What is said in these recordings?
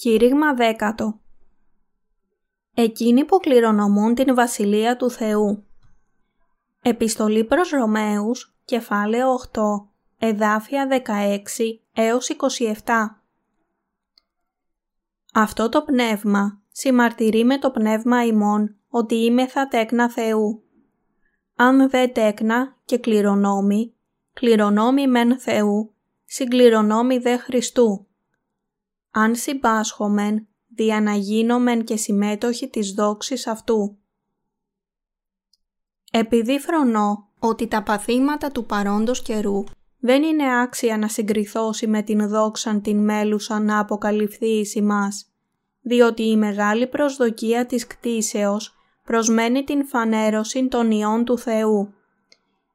Κήρυγμα δέκατο. Εκείνοι που κληρονομούν την Βασιλεία του Θεού Επιστολή προς Ρωμαίους, κεφάλαιο 8, εδάφια 16 έως 27 Αυτό το πνεύμα συμμαρτυρεί με το πνεύμα ημών ότι είμαι θα τέκνα Θεού. Αν δε τέκνα και κληρονόμη, κληρονόμη μεν Θεού, συγκληρονόμη δε Χριστού αν συμπάσχομεν, δια να γίνομεν και συμμέτοχοι της δόξης αυτού. Επειδή φρονώ ότι τα παθήματα του παρόντος καιρού δεν είναι άξια να συγκριθώσει με την δόξαν την μέλουσαν να αποκαλυφθεί εις ημάς, διότι η μεγάλη προσδοκία της κτίσεως προσμένει την φανέρωση των ιών του Θεού.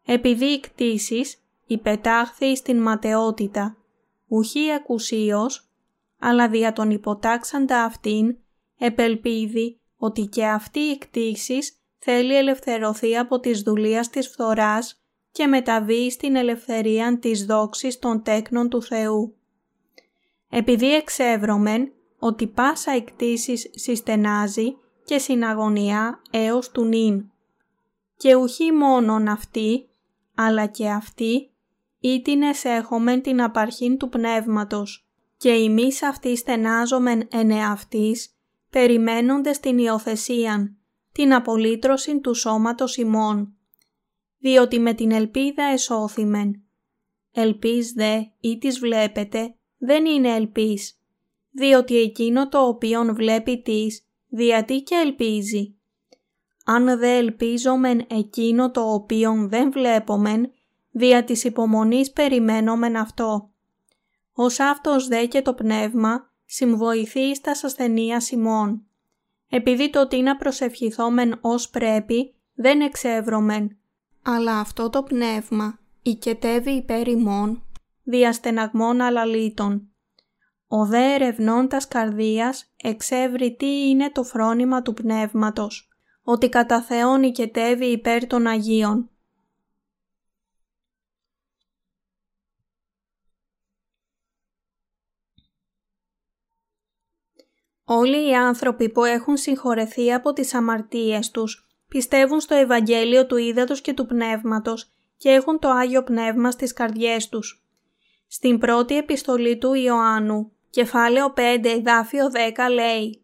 Επειδή οι κτίσεις υπετάχθη στην ματαιότητα, ουχή εκουσίως, αλλά δια τον υποτάξαντα αυτήν, επελπίδει ότι και αυτή η κτήσης θέλει ελευθερωθεί από τις δουλείας της φθοράς και μεταβεί στην ελευθερία της δόξης των τέκνων του Θεού. Επειδή εξεύρωμεν ότι πάσα η κτήσης συστενάζει και συναγωνιά έως του νυν. Και ουχή μόνον αυτή, αλλά και αυτή, ήτινες έχομεν την απαρχήν του πνεύματος και εμείς αυτοί στενάζομεν εν εαυτής, περιμένοντες την υιοθεσίαν, την απολύτρωση του σώματος ημών, διότι με την ελπίδα εσώθημεν. Ελπίς δε ή τις βλέπετε, δεν είναι ελπίς, διότι εκείνο το οποίον βλέπει τις, διατί και ελπίζει. Αν δε ελπίζομεν εκείνο το οποίον δεν βλέπομεν, δια της υπομονής περιμένομεν αυτό ως αυτός δε και το πνεύμα συμβοηθείς στα ασθενείας ημών. Επειδή το τι να προσευχηθόμεν ως πρέπει δεν εξεύρωμεν, αλλά αυτό το πνεύμα οικετεύει υπέρ ημών, διαστεναγμών αλαλήτων. Ο δε ερευνών τας καρδίας εξεύρει τι είναι το φρόνημα του πνεύματος, ότι κατά Θεόν οικετεύει υπέρ των Αγίων, Όλοι οι άνθρωποι που έχουν συγχωρεθεί από τις αμαρτίες τους πιστεύουν στο Ευαγγέλιο του Ήδατος και του Πνεύματος και έχουν το Άγιο Πνεύμα στις καρδιές τους. Στην πρώτη επιστολή του Ιωάννου, κεφάλαιο 5, εδάφιο 10 λέει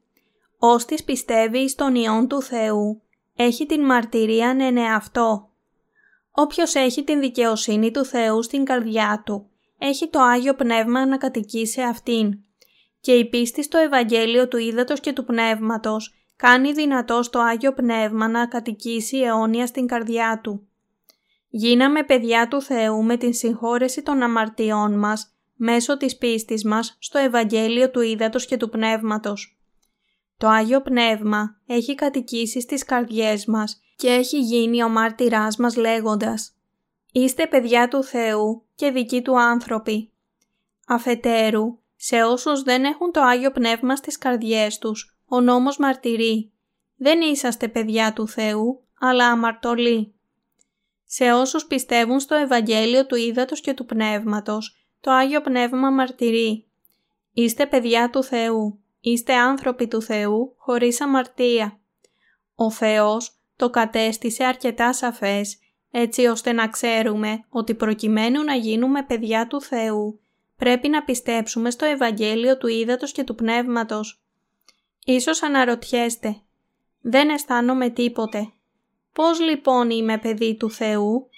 «Όστις πιστεύει στον Υιόν του Θεού, έχει την μαρτυρία εν εαυτό. Όποιος έχει την δικαιοσύνη του Θεού στην καρδιά του, έχει το Άγιο Πνεύμα να κατοικεί σε αυτήν και η πίστη στο Ευαγγέλιο του Ήδατος και του Πνεύματος κάνει δυνατό στο Άγιο Πνεύμα να κατοικήσει αιώνια στην καρδιά του. Γίναμε παιδιά του Θεού με την συγχώρεση των αμαρτιών μας μέσω της πίστης μας στο Ευαγγέλιο του Ήδατος και του Πνεύματος. Το Άγιο Πνεύμα έχει κατοικήσει στις καρδιές μας και έχει γίνει ο μάρτυράς μας λέγοντας «Είστε παιδιά του Θεού και δικοί του άνθρωποι». Αφετέρου, σε όσους δεν έχουν το Άγιο Πνεύμα στις καρδιές τους, ο νόμος μαρτυρεί. Δεν είσαστε παιδιά του Θεού, αλλά αμαρτωλοί. Σε όσους πιστεύουν στο Ευαγγέλιο του Ήδατος και του Πνεύματος, το Άγιο Πνεύμα μαρτυρεί. Είστε παιδιά του Θεού, είστε άνθρωποι του Θεού, χωρίς αμαρτία. Ο Θεός το κατέστησε αρκετά σαφές, έτσι ώστε να ξέρουμε ότι προκειμένου να γίνουμε παιδιά του Θεού, πρέπει να πιστέψουμε στο Ευαγγέλιο του Ήδατος και του Πνεύματος. Ίσως αναρωτιέστε, δεν αισθάνομαι τίποτε. Πώς λοιπόν είμαι παιδί του Θεού;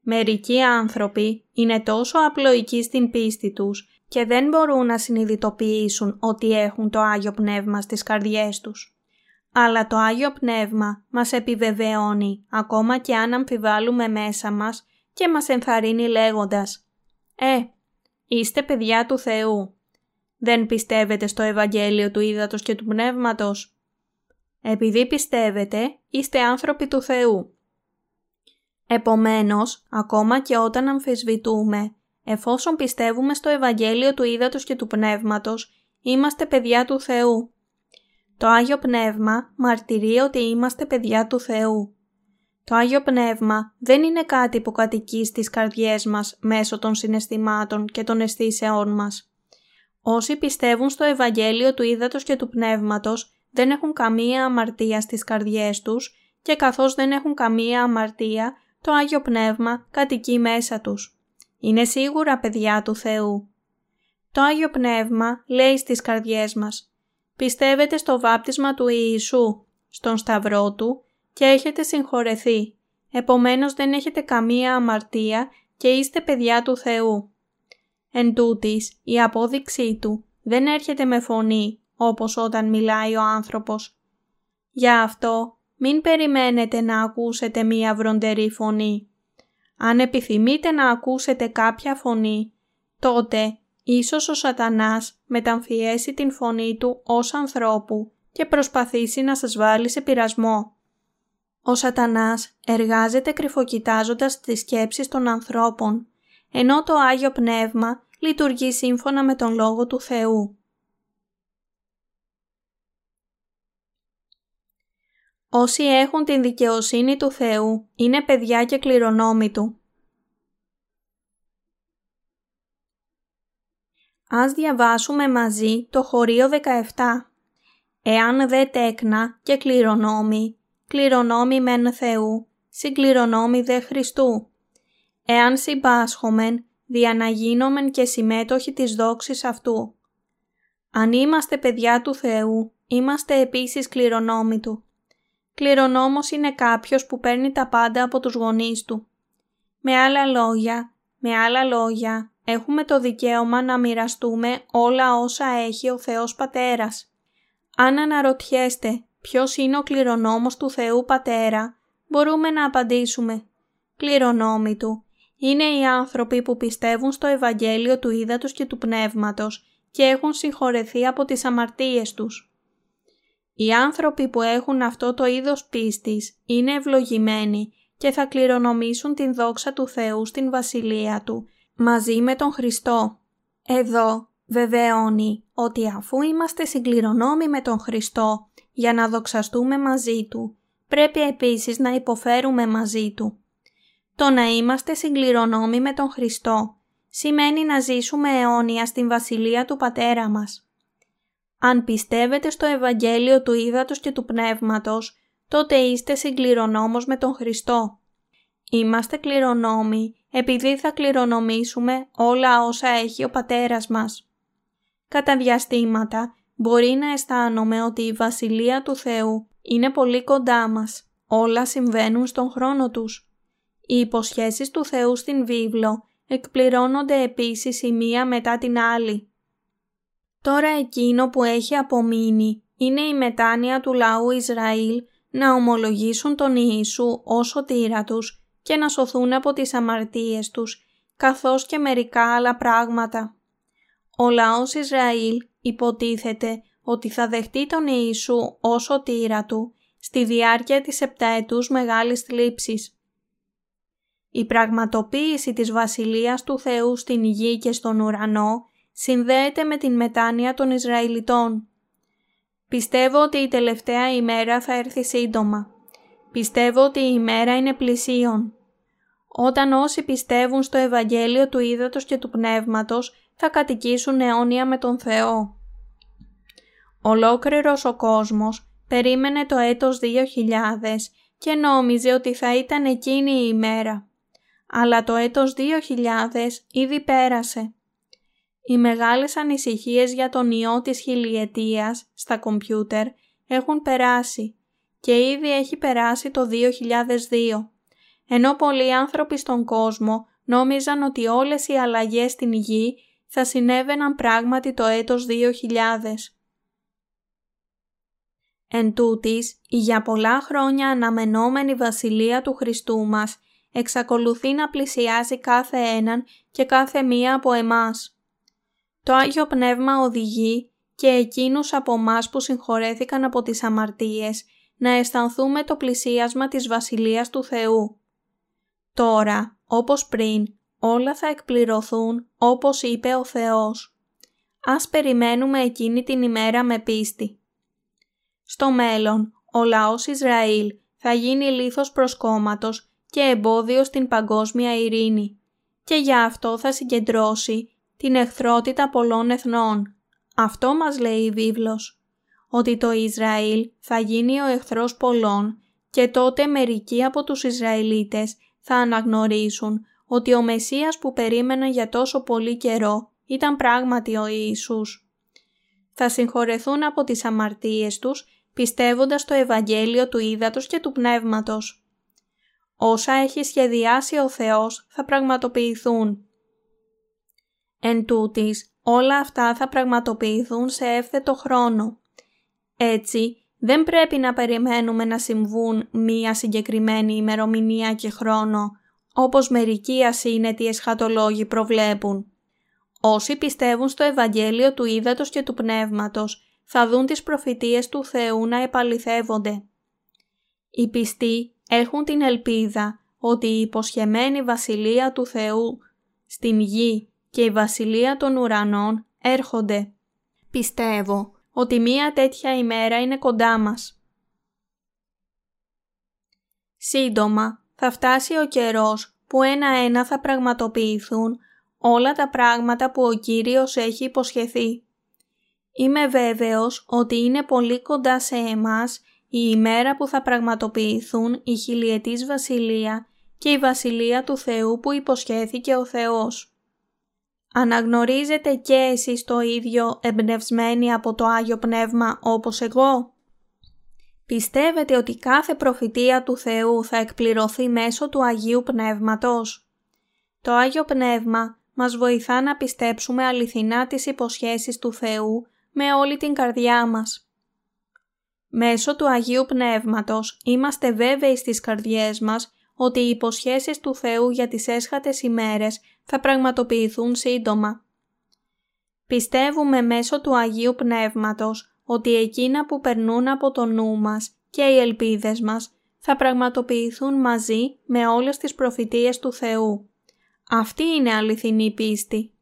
Μερικοί άνθρωποι είναι τόσο απλοϊκοί στην πίστη τους και δεν μπορούν να συνειδητοποιήσουν ότι έχουν το Άγιο Πνεύμα στις καρδιές τους. Αλλά το Άγιο Πνεύμα μας επιβεβαιώνει ακόμα και αν αμφιβάλλουμε μέσα μας και μας ενθαρρύνει λέγοντας «Ε, Είστε παιδιά του Θεού. Δεν πιστεύετε στο Ευαγγέλιο του Ήδατος και του Πνεύματος. Επειδή πιστεύετε, είστε άνθρωποι του Θεού. Επομένως, ακόμα και όταν αμφισβητούμε, εφόσον πιστεύουμε στο Ευαγγέλιο του Ήδατος και του Πνεύματος, είμαστε παιδιά του Θεού. Το Άγιο Πνεύμα μαρτυρεί ότι είμαστε παιδιά του Θεού. Το Άγιο Πνεύμα δεν είναι κάτι που κατοικεί στις καρδιές μας μέσω των συναισθημάτων και των αισθήσεών μας. Όσοι πιστεύουν στο Ευαγγέλιο του Ήδατος και του Πνεύματος δεν έχουν καμία αμαρτία στις καρδιές τους και καθώς δεν έχουν καμία αμαρτία, το Άγιο Πνεύμα κατοικεί μέσα τους. Είναι σίγουρα παιδιά του Θεού. Το Άγιο Πνεύμα λέει στις καρδιές μας «Πιστεύετε στο βάπτισμα του Ιησού, στον Σταυρό Του και έχετε συγχωρεθεί. Επομένως δεν έχετε καμία αμαρτία και είστε παιδιά του Θεού». Εν τούτης, η απόδειξή Του δεν έρχεται με φωνή όπως όταν μιλάει ο άνθρωπος. Γι' αυτό μην περιμένετε να ακούσετε μία βροντερή φωνή. Αν επιθυμείτε να ακούσετε κάποια φωνή, τότε ίσως ο σατανάς μεταμφιέσει την φωνή του ως ανθρώπου και προσπαθήσει να σας βάλει σε πειρασμό. Ο σατανάς εργάζεται κρυφοκοιτάζοντας τις σκέψεις των ανθρώπων, ενώ το Άγιο Πνεύμα λειτουργεί σύμφωνα με τον Λόγο του Θεού. Όσοι έχουν την δικαιοσύνη του Θεού είναι παιδιά και κληρονόμοι Του. Ας διαβάσουμε μαζί το χωρίο 17. Εάν δε τέκνα και κληρονόμοι, κληρονόμοι μεν Θεού, συγκληρονόμοι δε Χριστού. Εάν συμπάσχομεν, διαναγίνομεν και συμμέτοχοι της δόξης Αυτού. Αν είμαστε παιδιά του Θεού, είμαστε επίσης κληρονόμοι Του. Κληρονόμος είναι κάποιος που παίρνει τα πάντα από τους γονείς του. Με άλλα λόγια, με άλλα λόγια, έχουμε το δικαίωμα να μοιραστούμε όλα όσα έχει ο Θεός Πατέρας. Αν αναρωτιέστε ποιος είναι ο κληρονόμος του Θεού Πατέρα, μπορούμε να απαντήσουμε. Κληρονόμοι του είναι οι άνθρωποι που πιστεύουν στο Ευαγγέλιο του Ήδατος και του Πνεύματος και έχουν συγχωρεθεί από τις αμαρτίες τους. Οι άνθρωποι που έχουν αυτό το είδος πίστης είναι ευλογημένοι και θα κληρονομήσουν την δόξα του Θεού στην Βασιλεία Του μαζί με τον Χριστό. Εδώ βεβαιώνει ότι αφού είμαστε συγκληρονόμοι με τον Χριστό για να δοξαστούμε μαζί Του, πρέπει επίσης να υποφέρουμε μαζί Του. Το να είμαστε συγκληρονόμοι με τον Χριστό σημαίνει να ζήσουμε αιώνια στην Βασιλεία του Πατέρα μας. Αν πιστεύετε στο Ευαγγέλιο του Ήδατος και του Πνεύματος, τότε είστε συγκληρονόμος με τον Χριστό. Είμαστε κληρονόμοι επειδή θα κληρονομήσουμε όλα όσα έχει ο Πατέρας μας. Κατά διαστήματα μπορεί να αισθάνομαι ότι η Βασιλεία του Θεού είναι πολύ κοντά μας. Όλα συμβαίνουν στον χρόνο τους. Οι υποσχέσεις του Θεού στην βίβλο εκπληρώνονται επίσης η μία μετά την άλλη. Τώρα εκείνο που έχει απομείνει είναι η μετάνοια του λαού Ισραήλ να ομολογήσουν τον Ιησού ως σωτήρα τους και να σωθούν από τις αμαρτίες τους, καθώς και μερικά άλλα πράγματα. Ο λαός Ισραήλ υποτίθεται ότι θα δεχτεί τον Ιησού ως σωτήρα του στη διάρκεια της επταετούς μεγάλης θλίψης. Η πραγματοποίηση της Βασιλείας του Θεού στην γη και στον ουρανό συνδέεται με την μετάνοια των Ισραηλιτών. Πιστεύω ότι η τελευταία ημέρα θα έρθει σύντομα. Πιστεύω ότι η ημέρα είναι πλησίον. Όταν όσοι πιστεύουν στο Ευαγγέλιο του Ήδατος και του Πνεύματος θα κατοικήσουν αιώνια με τον Θεό. Ολόκληρος ο κόσμος περίμενε το έτος 2000 και νόμιζε ότι θα ήταν εκείνη η ημέρα. Αλλά το έτος 2000 ήδη πέρασε. Οι μεγάλες ανησυχίες για τον ιό της χιλιετίας στα κομπιούτερ έχουν περάσει και ήδη έχει περάσει το 2002, ενώ πολλοί άνθρωποι στον κόσμο νόμιζαν ότι όλες οι αλλαγές στην γη θα συνέβαιναν πράγματι το έτος 2000. Εν τούτης, η για πολλά χρόνια αναμενόμενη βασιλεία του Χριστού μας εξακολουθεί να πλησιάζει κάθε έναν και κάθε μία από εμάς. Το Άγιο Πνεύμα οδηγεί και εκείνους από μας που συγχωρέθηκαν από τις αμαρτίες να αισθανθούμε το πλησίασμα της Βασιλείας του Θεού. Τώρα, όπως πριν, όλα θα εκπληρωθούν όπως είπε ο Θεός. Ας περιμένουμε εκείνη την ημέρα με πίστη. Στο μέλλον, ο λαός Ισραήλ θα γίνει λίθος προσκόμματος και εμπόδιο στην παγκόσμια ειρήνη και για αυτό θα συγκεντρώσει την εχθρότητα πολλών εθνών. Αυτό μας λέει η βίβλος, ότι το Ισραήλ θα γίνει ο εχθρός πολλών και τότε μερικοί από τους Ισραηλίτες θα αναγνωρίσουν ότι ο Μεσσίας που περίμεναν για τόσο πολύ καιρό ήταν πράγματι ο Ιησούς. Θα συγχωρεθούν από τις αμαρτίες τους πιστεύοντας το Ευαγγέλιο του Ήδατος και του Πνεύματος. Όσα έχει σχεδιάσει ο Θεός θα πραγματοποιηθούν. Εν τούτης, όλα αυτά θα πραγματοποιηθούν σε εύθετο χρόνο. Έτσι, δεν πρέπει να περιμένουμε να συμβούν μία συγκεκριμένη ημερομηνία και χρόνο, όπως μερικοί ασύνετοι εσχατολόγοι προβλέπουν. Όσοι πιστεύουν στο Ευαγγέλιο του Ήδατος και του Πνεύματος θα δουν τις προφητείες του Θεού να επαληθεύονται. Οι πιστοί έχουν την ελπίδα ότι η υποσχεμένη Βασιλεία του Θεού στην γη και η Βασιλεία των ουρανών έρχονται. Πιστεύω ότι μία τέτοια ημέρα είναι κοντά μας. Σύντομα θα φτάσει ο καιρός που ένα-ένα θα πραγματοποιηθούν όλα τα πράγματα που ο Κύριος έχει υποσχεθεί. Είμαι βέβαιος ότι είναι πολύ κοντά σε εμάς η ημέρα που θα πραγματοποιηθούν η χιλιετής βασιλεία και η βασιλεία του Θεού που υποσχέθηκε ο Θεός. Αναγνωρίζετε και εσείς το ίδιο εμπνευσμένοι από το Άγιο Πνεύμα όπως εγώ; Πιστεύετε ότι κάθε προφητεία του Θεού θα εκπληρωθεί μέσω του Αγίου Πνεύματος; Το Άγιο Πνεύμα μας βοηθά να πιστέψουμε αληθινά τις υποσχέσεις του Θεού με όλη την καρδιά μας. Μέσω του Αγίου Πνεύματος είμαστε βέβαιοι στις καρδιές μας ότι οι υποσχέσεις του Θεού για τις έσχατες ημέρες θα πραγματοποιηθούν σύντομα. Πιστεύουμε μέσω του Αγίου Πνεύματος ότι εκείνα που περνούν από το νου μας και οι ελπίδες μας θα πραγματοποιηθούν μαζί με όλες τις προφητείες του Θεού. Αυτή είναι αληθινή πίστη.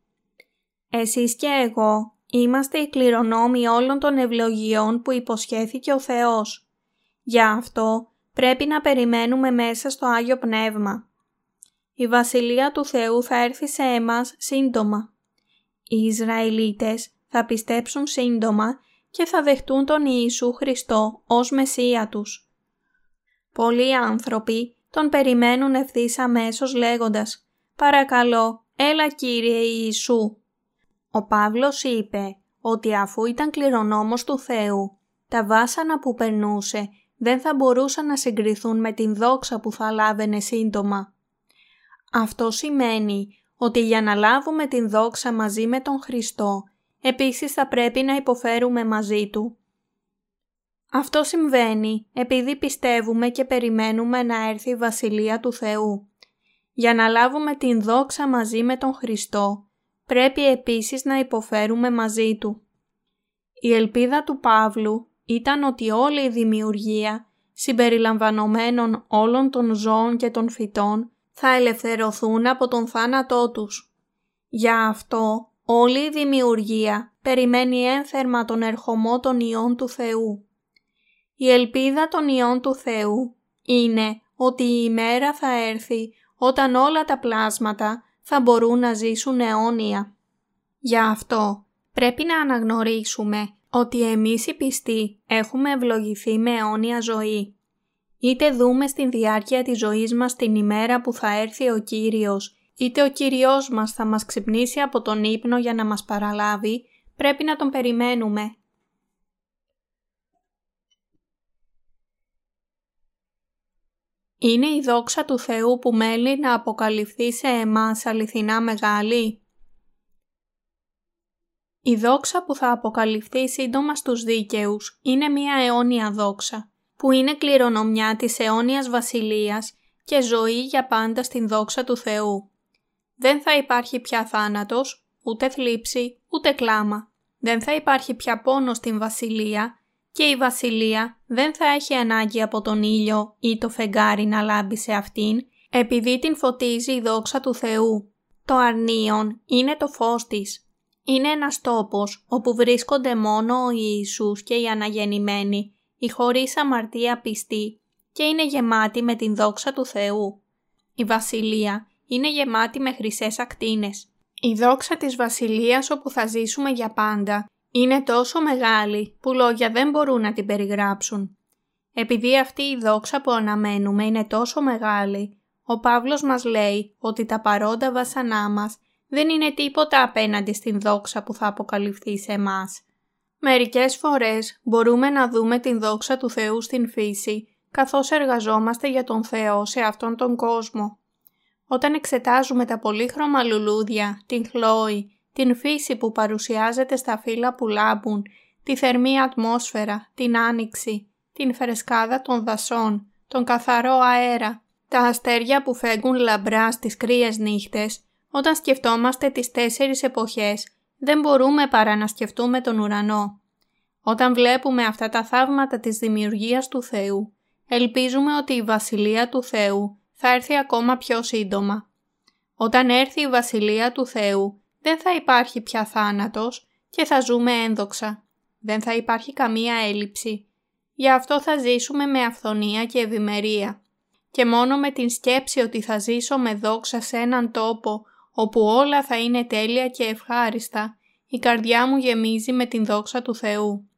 Εσείς και εγώ είμαστε οι κληρονόμοι όλων των ευλογιών που υποσχέθηκε ο Θεός. Γι' αυτό πρέπει να περιμένουμε μέσα στο Άγιο Πνεύμα. Η Βασιλεία του Θεού θα έρθει σε εμάς σύντομα. Οι Ισραηλίτες θα πιστέψουν σύντομα και θα δεχτούν τον Ιησού Χριστό ως Μεσσία τους. Πολλοί άνθρωποι τον περιμένουν ευθύς αμέσως λέγοντας «Παρακαλώ, έλα Κύριε Ιησού». Ο Παύλος είπε ότι αφού ήταν κληρονόμος του Θεού, τα βάσανα που περνούσε δεν θα μπορούσαν να συγκριθούν με την δόξα που θα λάβαινε σύντομα. Αυτό σημαίνει ότι για να λάβουμε την δόξα μαζί με τον Χριστό, επίσης θα πρέπει να υποφέρουμε μαζί Του. Αυτό συμβαίνει επειδή πιστεύουμε και περιμένουμε να έρθει η Βασιλεία του Θεού. Για να λάβουμε την δόξα μαζί με τον Χριστό, πρέπει επίσης να υποφέρουμε μαζί Του. Η ελπίδα του Παύλου ήταν ότι όλη η δημιουργία, συμπεριλαμβανομένων όλων των ζώων και των φυτών, θα ελευθερωθούν από τον θάνατό τους. Γι' αυτό όλη η δημιουργία περιμένει ένθερμα τον ερχομό των Υιών του Θεού. Η ελπίδα των Υιών του Θεού είναι ότι η ημέρα θα έρθει όταν όλα τα πλάσματα θα μπορούν να ζήσουν αιώνια. Γι' αυτό πρέπει να αναγνωρίσουμε ότι εμείς οι πιστοί έχουμε ευλογηθεί με αιώνια ζωή. Είτε δούμε στην διάρκεια της ζωής μας την ημέρα που θα έρθει ο Κύριος, είτε ο Κύριος μας θα μας ξυπνήσει από τον ύπνο για να μας παραλάβει, πρέπει να τον περιμένουμε. Είναι η δόξα του Θεού που μέλει να αποκαλυφθεί σε εμάς αληθινά μεγάλη. Η δόξα που θα αποκαλυφθεί σύντομα στους δίκαιους είναι μία αιώνια δόξα, που είναι κληρονομιά της αιώνιας βασιλείας και ζωή για πάντα στην δόξα του Θεού. Δεν θα υπάρχει πια θάνατος, ούτε θλίψη, ούτε κλάμα. Δεν θα υπάρχει πια πόνος στην βασιλεία και η βασιλεία δεν θα έχει ανάγκη από τον ήλιο ή το φεγγάρι να λάμπει σε αυτήν, επειδή την φωτίζει η δόξα του Θεού. Το αρνίον είναι το φως της. Είναι ένας τόπος όπου βρίσκονται μόνο ο Ιησούς και οι αναγεννημένοι, οι χωρίς αμαρτία πιστοί και είναι γεμάτη με την δόξα του Θεού. Η βασιλεία είναι γεμάτη με χρυσές ακτίνες. Η δόξα της Βασιλείας όπου θα ζήσουμε για πάντα είναι τόσο μεγάλη που λόγια δεν μπορούν να την περιγράψουν. Επειδή αυτή η δόξα που αναμένουμε είναι τόσο μεγάλη, ο Παύλος μας λέει ότι τα παρόντα βασανά μας δεν είναι τίποτα απέναντι στην δόξα που θα αποκαλυφθεί σε εμάς. Μερικές φορές μπορούμε να δούμε την δόξα του Θεού στην φύση καθώς εργαζόμαστε για τον Θεό σε αυτόν τον κόσμο. Όταν εξετάζουμε τα πολύχρωμα λουλούδια, την χλόη, την φύση που παρουσιάζεται στα φύλλα που λάμπουν, τη θερμή ατμόσφαιρα, την άνοιξη, την φρεσκάδα των δασών, τον καθαρό αέρα, τα αστέρια που φέγγουν λαμπρά στις κρύες νύχτες, όταν σκεφτόμαστε τις τέσσερις εποχές, δεν μπορούμε παρά να σκεφτούμε τον ουρανό. Όταν βλέπουμε αυτά τα θαύματα της δημιουργίας του Θεού, ελπίζουμε ότι η Βασιλεία του Θεού θα έρθει ακόμα πιο σύντομα. Όταν έρθει η Βασιλεία του Θεού, δεν θα υπάρχει πια θάνατος και θα ζούμε ένδοξα. Δεν θα υπάρχει καμία έλλειψη. Γι' αυτό θα ζήσουμε με αυθονία και ευημερία. Και μόνο με την σκέψη ότι θα ζήσω με δόξα σε έναν τόπο όπου όλα θα είναι τέλεια και ευχάριστα, η καρδιά μου γεμίζει με την δόξα του Θεού.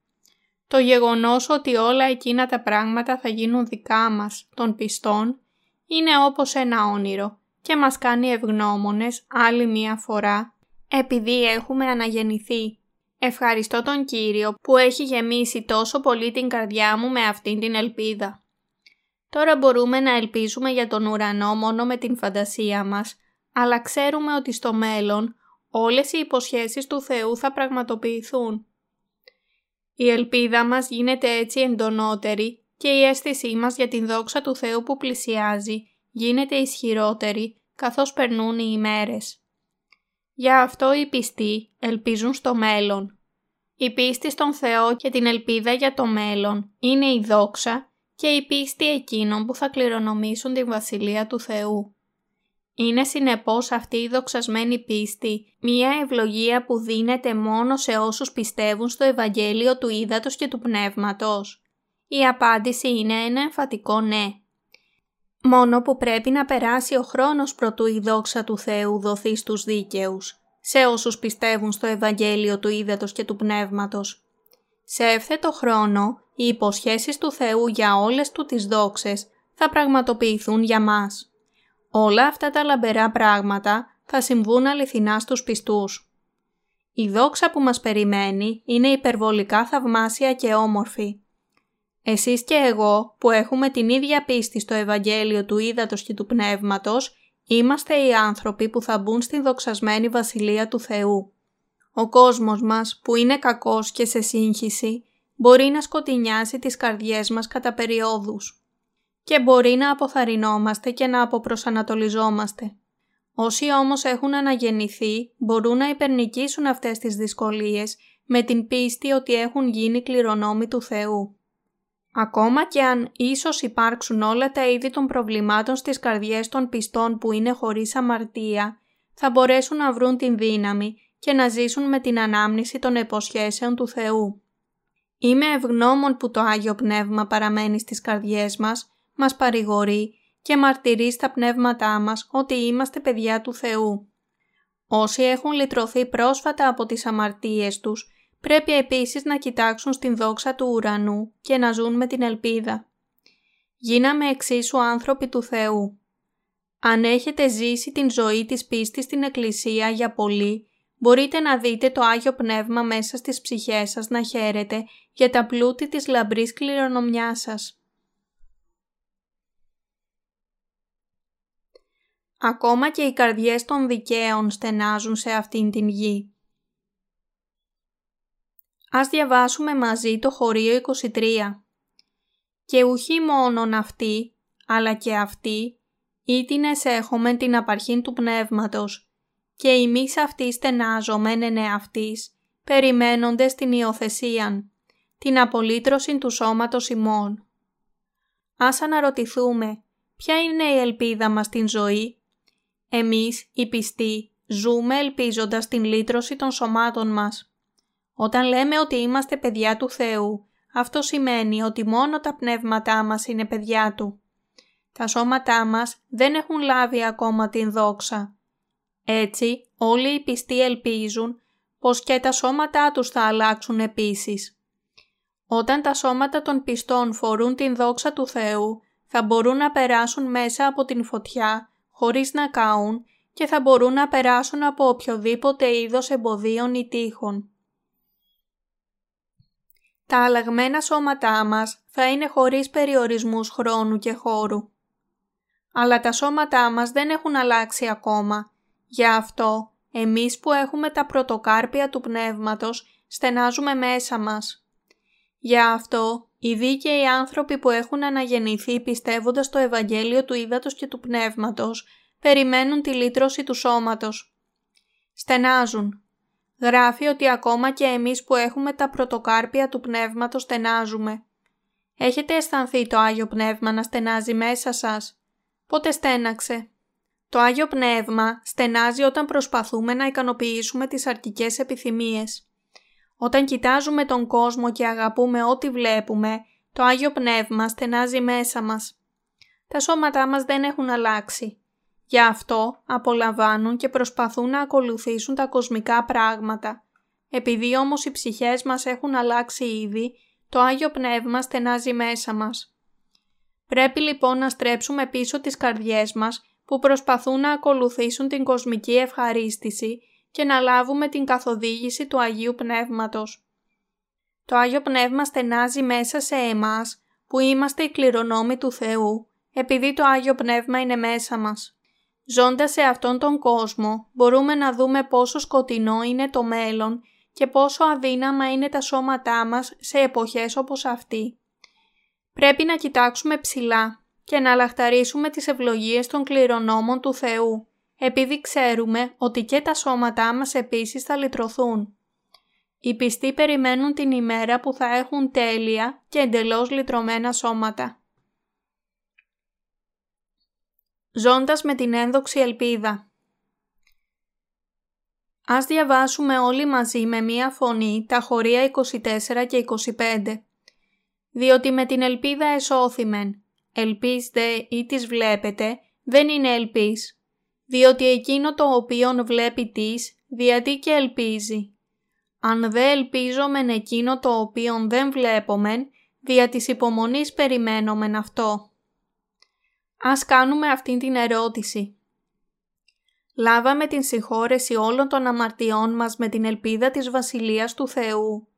Το γεγονός ότι όλα εκείνα τα πράγματα θα γίνουν δικά μας, των πιστών, είναι όπως ένα όνειρο και μας κάνει ευγνώμονες άλλη μία φορά επειδή έχουμε αναγεννηθεί. Ευχαριστώ τον Κύριο που έχει γεμίσει τόσο πολύ την καρδιά μου με αυτήν την ελπίδα. Τώρα μπορούμε να ελπίζουμε για τον ουρανό μόνο με την φαντασία μας, αλλά ξέρουμε ότι στο μέλλον όλες οι υποσχέσεις του Θεού θα πραγματοποιηθούν. Η ελπίδα μας γίνεται έτσι εντονότερη και η αίσθησή μας για την δόξα του Θεού που πλησιάζει γίνεται ισχυρότερη καθώς περνούν οι ημέρες. Γι' αυτό οι πιστοί ελπίζουν στο μέλλον. Η πίστη στον Θεό και την ελπίδα για το μέλλον είναι η δόξα και η πίστη εκείνων που θα κληρονομήσουν τη Βασιλεία του Θεού. Είναι συνεπώς αυτή η δοξασμένη πίστη μία ευλογία που δίνεται μόνο σε όσους πιστεύουν στο Ευαγγέλιο του Ήδατος και του Πνεύματος. Η απάντηση είναι ένα εμφατικό ναι. Μόνο που πρέπει να περάσει ο χρόνος προτού η δόξα του Θεού δοθεί στους δίκαιους, σε όσους πιστεύουν στο Ευαγγέλιο του Ήδατος και του Πνεύματος. Σε εύθετο χρόνο, οι υποσχέσεις του Θεού για όλες του τις δόξες θα πραγματοποιηθούν για μας. Όλα αυτά τα λαμπερά πράγματα θα συμβούν αληθινά στους πιστούς. Η δόξα που μας περιμένει είναι υπερβολικά θαυμάσια και όμορφη. Εσείς και εγώ που έχουμε την ίδια πίστη στο Ευαγγέλιο του Ήδατος και του Πνεύματος, είμαστε οι άνθρωποι που θα μπουν στην δοξασμένη Βασιλεία του Θεού. Ο κόσμος μας που είναι κακός και σε σύγχυση μπορεί να σκοτεινιάσει τις καρδιές μας κατά περιόδους και μπορεί να αποθαρρυνόμαστε και να αποπροσανατολιζόμαστε. Όσοι όμως έχουν αναγεννηθεί μπορούν να υπερνικήσουν αυτές τις δυσκολίες με την πίστη ότι έχουν γίνει κληρονόμοι του Θεού. Ακόμα και αν ίσως υπάρξουν όλα τα είδη των προβλημάτων στις καρδιές των πιστών που είναι χωρίς αμαρτία, θα μπορέσουν να βρουν την δύναμη και να ζήσουν με την ανάμνηση των εποσχέσεων του Θεού. Είμαι ευγνώμων που το Άγιο Πνεύμα παραμένει στις καρδιές μας μας παρηγορεί και μαρτυρεί στα πνεύματά μας ότι είμαστε παιδιά του Θεού. Όσοι έχουν λυτρωθεί πρόσφατα από τις αμαρτίες τους, πρέπει επίσης να κοιτάξουν στην δόξα του ουρανού και να ζουν με την ελπίδα. Γίναμε εξίσου άνθρωποι του Θεού. Αν έχετε ζήσει την ζωή της πίστης στην Εκκλησία για πολύ, μπορείτε να δείτε το Άγιο Πνεύμα μέσα στις ψυχές σας να χαίρετε για τα πλούτη της λαμπρής κληρονομιάς σας. Ακόμα και οι καρδιές των δικαίων στενάζουν σε αυτήν την γη. Ας διαβάσουμε μαζί το χωρίο 23. «Και ουχή μόνον αυτοί, αλλά και αυτοί, ήτινες έχομεν την απαρχήν του πνεύματος, και εμείς αυτοί στενάζομεν εν εαυτής, περιμένοντες την υιοθεσίαν, την απολύτρωση του σώματος ημών. Ας αναρωτηθούμε, ποια είναι η ελπίδα μας στην ζωή; Εμείς, οι πιστοί, ζούμε ελπίζοντας την λύτρωση των σωμάτων μας. Όταν λέμε ότι είμαστε παιδιά του Θεού, αυτό σημαίνει ότι μόνο τα πνεύματά μας είναι παιδιά Του. Τα σώματά μας δεν έχουν λάβει ακόμα την δόξα. Έτσι, Όλοι οι πιστοί ελπίζουν πως και τα σώματά τους θα αλλάξουν επίσης. Όταν τα σώματα των πιστών φορούν την δόξα του Θεού, θα μπορούν να περάσουν μέσα από την φωτιά χωρίς να καούν και θα μπορούν να περάσουν από οποιοδήποτε είδος εμποδίων ή τείχων. Τα αλλαγμένα σώματά μας θα είναι χωρίς περιορισμούς χρόνου και χώρου. Αλλά τα σώματά μας δεν έχουν αλλάξει ακόμα. Γι' αυτό, εμείς που έχουμε τα πρωτοκάρπια του πνεύματος, στενάζουμε μέσα μας. Γι' αυτό, οι δίκαιοι άνθρωποι που έχουν αναγεννηθεί πιστεύοντας το Ευαγγέλιο του Ήδατος και του Πνεύματος, περιμένουν τη λύτρωση του σώματος. Στενάζουν. Γράφει ότι ακόμα και εμείς που έχουμε τα πρωτοκάρπια του Πνεύματος στενάζουμε. Έχετε αισθανθεί το Άγιο Πνεύμα να στενάζει μέσα σας; Πότε στέναξε; Το Άγιο Πνεύμα στενάζει όταν προσπαθούμε να ικανοποιήσουμε τις αρκικές επιθυμίες. Όταν κοιτάζουμε τον κόσμο και αγαπούμε ό,τι βλέπουμε, το Άγιο Πνεύμα στενάζει μέσα μας. Τα σώματά μας δεν έχουν αλλάξει. Γι' αυτό απολαμβάνουν και προσπαθούν να ακολουθήσουν τα κοσμικά πράγματα. Επειδή όμως οι ψυχές μας έχουν αλλάξει ήδη, το Άγιο Πνεύμα στενάζει μέσα μας. Πρέπει λοιπόν να στρέψουμε πίσω τις καρδιές μας που προσπαθούν να ακολουθήσουν την κοσμική ευχαρίστηση και να λάβουμε την καθοδήγηση του Αγίου Πνεύματος. Το Άγιο Πνεύμα στενάζει μέσα σε εμάς που είμαστε οι κληρονόμοι του Θεού, επειδή το Άγιο Πνεύμα είναι μέσα μας. Ζώντας σε αυτόν τον κόσμο μπορούμε να δούμε πόσο σκοτεινό είναι το μέλλον και πόσο αδύναμα είναι τα σώματά μας σε εποχές όπως αυτή. Πρέπει να κοιτάξουμε ψηλά και να λαχταρίσουμε τις ευλογίες των κληρονόμων του Θεού, επειδή ξέρουμε ότι και τα σώματά μας επίσης θα λυτρωθούν. Οι πιστοί περιμένουν την ημέρα που θα έχουν τέλεια και εντελώς λυτρωμένα σώματα. Ζώντας με την ένδοξη ελπίδα Ας διαβάσουμε όλοι μαζί με μία φωνή τα χωρία 24 και 25. Διότι με την ελπίδα εσώθημεν, ελπίστε ή τις βλέπετε, δεν είναι ελπίς. Διότι εκείνο το οποίον βλέπει τις, διατί και ελπίζει. Αν δε ελπίζομεν εκείνο το οποίον δεν βλέπομεν, δια της υπομονής περιμένομεν αυτό. Ας κάνουμε αυτήν την ερώτηση. Λάβαμε την συγχώρεση όλων των αμαρτιών μας με την ελπίδα της Βασιλείας του Θεού.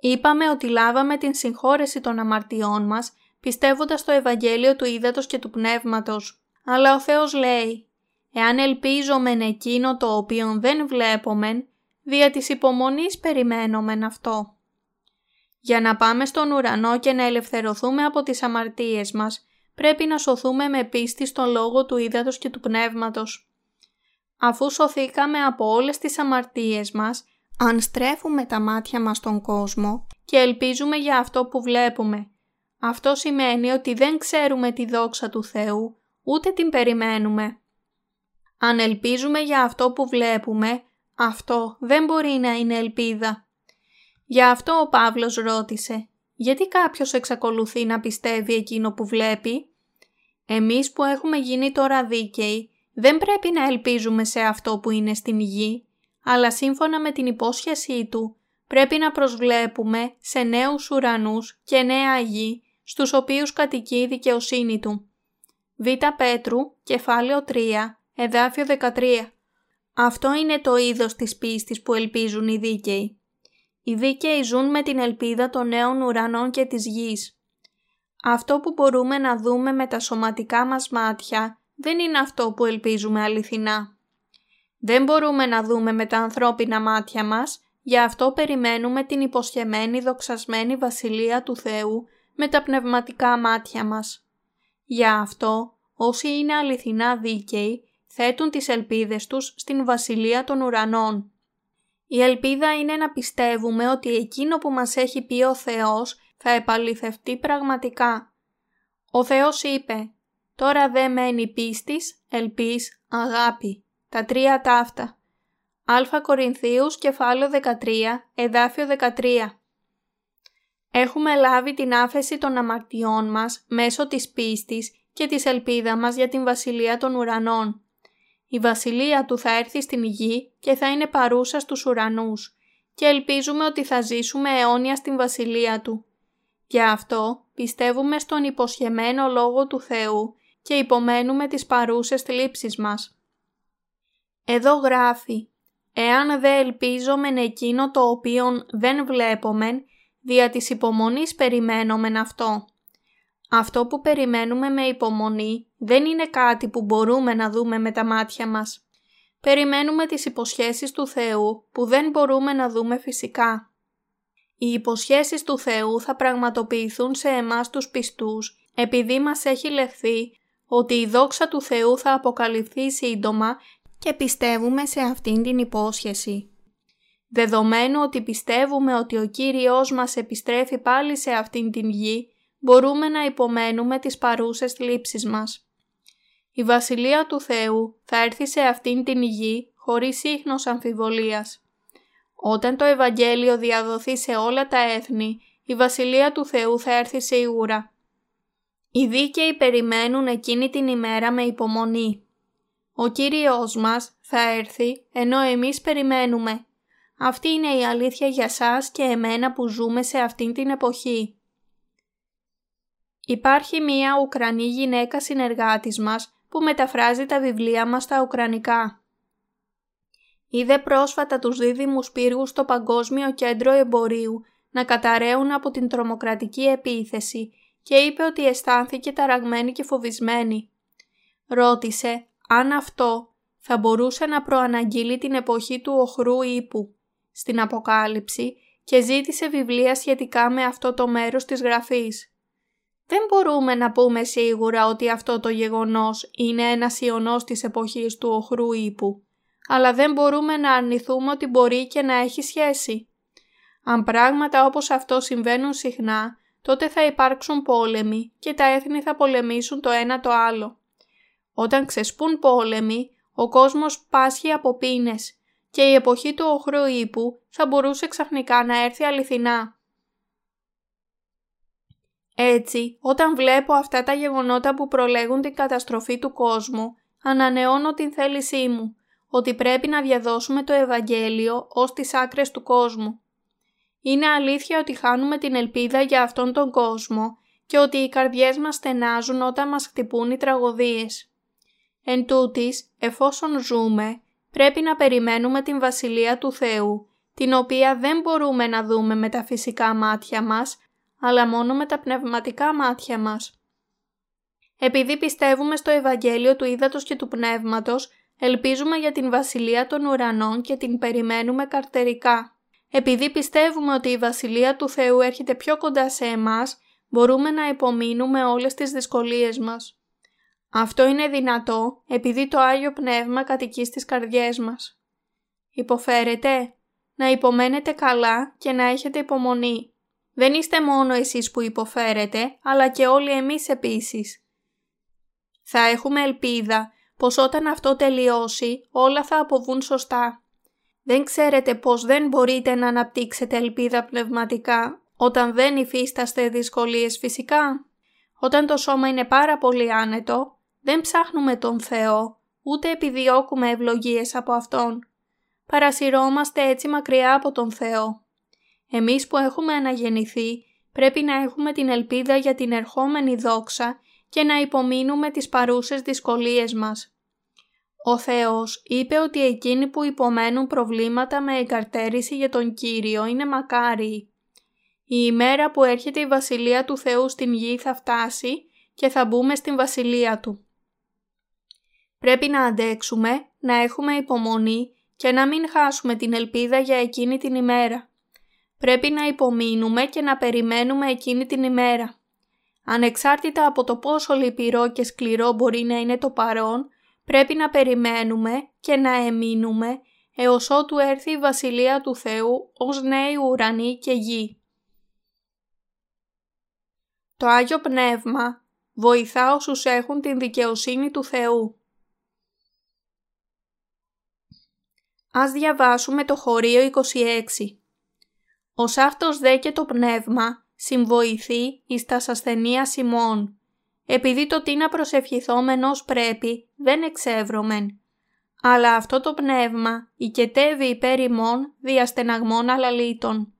Είπαμε ότι λάβαμε την συγχώρεση των αμαρτιών μας πιστεύοντας το Ευαγγέλιο του Ήδατος και του Πνεύματος. Αλλά ο Θεός λέει «Εάν ελπίζομεν εκείνο το οποίο δεν βλέπομεν, δια της υπομονής περιμένομεν αυτό». Για να πάμε στον ουρανό και να ελευθερωθούμε από τις αμαρτίες μας, πρέπει να σωθούμε με πίστη στον λόγο του ύδατος και του πνεύματος. Αφού σωθήκαμε από όλες τις αμαρτίες μας, αν στρέφουμε τα μάτια μας στον κόσμο και ελπίζουμε για αυτό που βλέπουμε, αυτό σημαίνει ότι δεν ξέρουμε τη δόξα του Θεού, ούτε την περιμένουμε. Αν ελπίζουμε για αυτό που βλέπουμε, αυτό δεν μπορεί να είναι ελπίδα. Γι' αυτό ο Παύλος ρώτησε γιατί κάποιος εξακολουθεί να πιστεύει εκείνο που βλέπει; Εμείς που έχουμε γίνει τώρα δίκαιοι, δεν πρέπει να ελπίζουμε σε αυτό που είναι στην γη, αλλά σύμφωνα με την υπόσχεσή του, πρέπει να προσβλέπουμε σε νέους ουρανούς και νέα γη, στους οποίους κατοικεί η δικαιοσύνη του. Β. Πέτρου, κεφάλαιο 3, εδάφιο 13. Αυτό είναι το είδος της πίστης που ελπίζουν οι δίκαιοι. Οι δίκαιοι ζουν με την ελπίδα των νέων ουρανών και της γης. Αυτό που μπορούμε να δούμε με τα σωματικά μας μάτια δεν είναι αυτό που ελπίζουμε αληθινά. Δεν μπορούμε να δούμε με τα ανθρώπινα μάτια μας, γι' αυτό περιμένουμε την υποσχεμένη δοξασμένη Βασιλεία του Θεού με τα πνευματικά μάτια μας. Γι' αυτό, όσοι είναι αληθινά δίκαιοι, θέτουν τις ελπίδες τους στην Βασιλεία των Ουρανών. Η ελπίδα είναι να πιστεύουμε ότι εκείνο που μας έχει πει ο Θεός θα επαληθευτεί πραγματικά. Ο Θεός είπε «Τώρα δε μένει πίστης, ελπίς, αγάπη». Τα τρία ταύτα. Α Κορινθίους κεφάλαιο 13, εδάφιο 13. Έχουμε λάβει την άφεση των αμαρτιών μας μέσω της πίστης και της ελπίδα μας για την Βασιλεία των Ουρανών. Η βασιλεία του θα έρθει στην γη και θα είναι παρούσα στους ουρανούς και ελπίζουμε ότι θα ζήσουμε αιώνια στην βασιλεία του. Γι' αυτό πιστεύουμε στον υποσχεμένο Λόγο του Θεού και υπομένουμε τις παρούσες θλίψεις μας. Εδώ γράφει «Εάν δε ελπίζομεν εκείνο το οποίον δεν βλέπομεν, δια της υπομονής περιμένομεν αυτό». Αυτό που περιμένουμε με υπομονή δεν είναι κάτι που μπορούμε να δούμε με τα μάτια μας. Περιμένουμε τις υποσχέσεις του Θεού που δεν μπορούμε να δούμε φυσικά. Οι υποσχέσεις του Θεού θα πραγματοποιηθούν σε εμάς τους πιστούς επειδή μας έχει λεχθεί ότι η δόξα του Θεού θα αποκαλυφθεί σύντομα και πιστεύουμε σε αυτήν την υπόσχεση. Δεδομένου ότι πιστεύουμε ότι ο Κύριος μας επιστρέφει πάλι σε αυτήν την γη, μπορούμε να υπομένουμε τις παρούσες θλίψεις μας. Η Βασιλεία του Θεού θα έρθει σε αυτήν την γη χωρίς ίχνος αμφιβολίας. Όταν το Ευαγγέλιο διαδοθεί σε όλα τα έθνη, η Βασιλεία του Θεού θα έρθει σίγουρα. Οι δίκαιοι περιμένουν εκείνη την ημέρα με υπομονή. Ο Κύριος μας θα έρθει ενώ εμείς περιμένουμε. Αυτή είναι η αλήθεια για σας και εμένα που ζούμε σε αυτήν την εποχή. Υπάρχει μία Ουκρανή γυναίκα συνεργάτης μας που μεταφράζει τα βιβλία μας στα Ουκρανικά. Είδε πρόσφατα τους δίδυμους πύργους στο Παγκόσμιο Κέντρο Εμπορίου να καταραίουν από την τρομοκρατική επίθεση και είπε ότι αισθάνθηκε ταραγμένη και φοβισμένη. Ρώτησε αν αυτό θα μπορούσε να προαναγγείλει την εποχή του οχρού ύπου στην Αποκάλυψη και ζήτησε βιβλία σχετικά με αυτό το μέρος της γραφής. Δεν μπορούμε να πούμε σίγουρα ότι αυτό το γεγονός είναι ένας ιονός της εποχής του οχρού ύπου, αλλά δεν μπορούμε να αρνηθούμε ότι μπορεί και να έχει σχέση. Αν πράγματα όπως αυτό συμβαίνουν συχνά, τότε θα υπάρξουν πόλεμοι και τα έθνη θα πολεμήσουν το ένα το άλλο. Όταν ξεσπούν πόλεμοι, ο κόσμος πάσχει από πίνες και η εποχή του οχρού ύπου θα μπορούσε ξαφνικά να έρθει αληθινά. Έτσι, όταν βλέπω αυτά τα γεγονότα που προλέγουν την καταστροφή του κόσμου, ανανεώνω την θέλησή μου, ότι πρέπει να διαδώσουμε το Ευαγγέλιο ως τις άκρες του κόσμου. Είναι αλήθεια ότι χάνουμε την ελπίδα για αυτόν τον κόσμο και ότι οι καρδιές μας στενάζουν όταν μας χτυπούν οι τραγωδίες. Εν τούτης, εφόσον ζούμε, πρέπει να περιμένουμε την Βασιλεία του Θεού, την οποία δεν μπορούμε να δούμε με τα φυσικά μάτια μας, αλλά μόνο με τα πνευματικά μάτια μας. Επειδή πιστεύουμε στο Ευαγγέλιο του Ήδατος και του Πνεύματος, ελπίζουμε για την Βασιλεία των Ουρανών και την περιμένουμε καρτερικά. Επειδή πιστεύουμε ότι η Βασιλεία του Θεού έρχεται πιο κοντά σε εμάς, μπορούμε να υπομείνουμε όλες τις δυσκολίες μας. Αυτό είναι δυνατό επειδή το Άγιο Πνεύμα κατοικεί στις καρδιές μας. Υποφέρετε, να υπομένετε καλά και να έχετε υπομονή. Δεν είστε μόνο εσείς που υποφέρετε, αλλά και όλοι εμείς επίσης. Θα έχουμε ελπίδα πως όταν αυτό τελειώσει όλα θα αποβούν σωστά. Δεν ξέρετε πως δεν μπορείτε να αναπτύξετε ελπίδα πνευματικά όταν δεν υφίσταστε δυσκολίες φυσικά. Όταν το σώμα είναι πάρα πολύ άνετο, δεν ψάχνουμε τον Θεό, ούτε επιδιώκουμε ευλογίες από Αυτόν. Παρασυρώμαστε έτσι μακριά από τον Θεό. Εμείς που έχουμε αναγεννηθεί πρέπει να έχουμε την ελπίδα για την ερχόμενη δόξα και να υπομείνουμε τις παρούσες δυσκολίες μας. Ο Θεός είπε ότι εκείνοι που υπομένουν προβλήματα με εγκαρτέρηση για τον Κύριο είναι μακάριοι. Η ημέρα που έρχεται η Βασιλεία του Θεού στην γη θα φτάσει και θα μπούμε στην Βασιλεία Του. Πρέπει να αντέξουμε, να έχουμε υπομονή και να μην χάσουμε την ελπίδα για εκείνη την ημέρα. Πρέπει να υπομείνουμε και να περιμένουμε εκείνη την ημέρα. Ανεξάρτητα από το πόσο λυπηρό και σκληρό μπορεί να είναι το παρόν, πρέπει να περιμένουμε και να εμείνουμε έως ότου έρθει η Βασιλεία του Θεού ως νέοι ουρανοί και γη. Το Άγιο Πνεύμα βοηθά όσους έχουν την δικαιοσύνη του Θεού. Ας διαβάσουμε το χωρίο 26. Ως αυτός δε και το πνεύμα συμβοηθεί εις τας ασθενείας ημών, επειδή το τι να προσευχηθόμενος πρέπει δεν εξεύρωμεν, αλλά αυτό το πνεύμα οικετεύει υπέρ ημών διαστεναγμών αλαλήτων.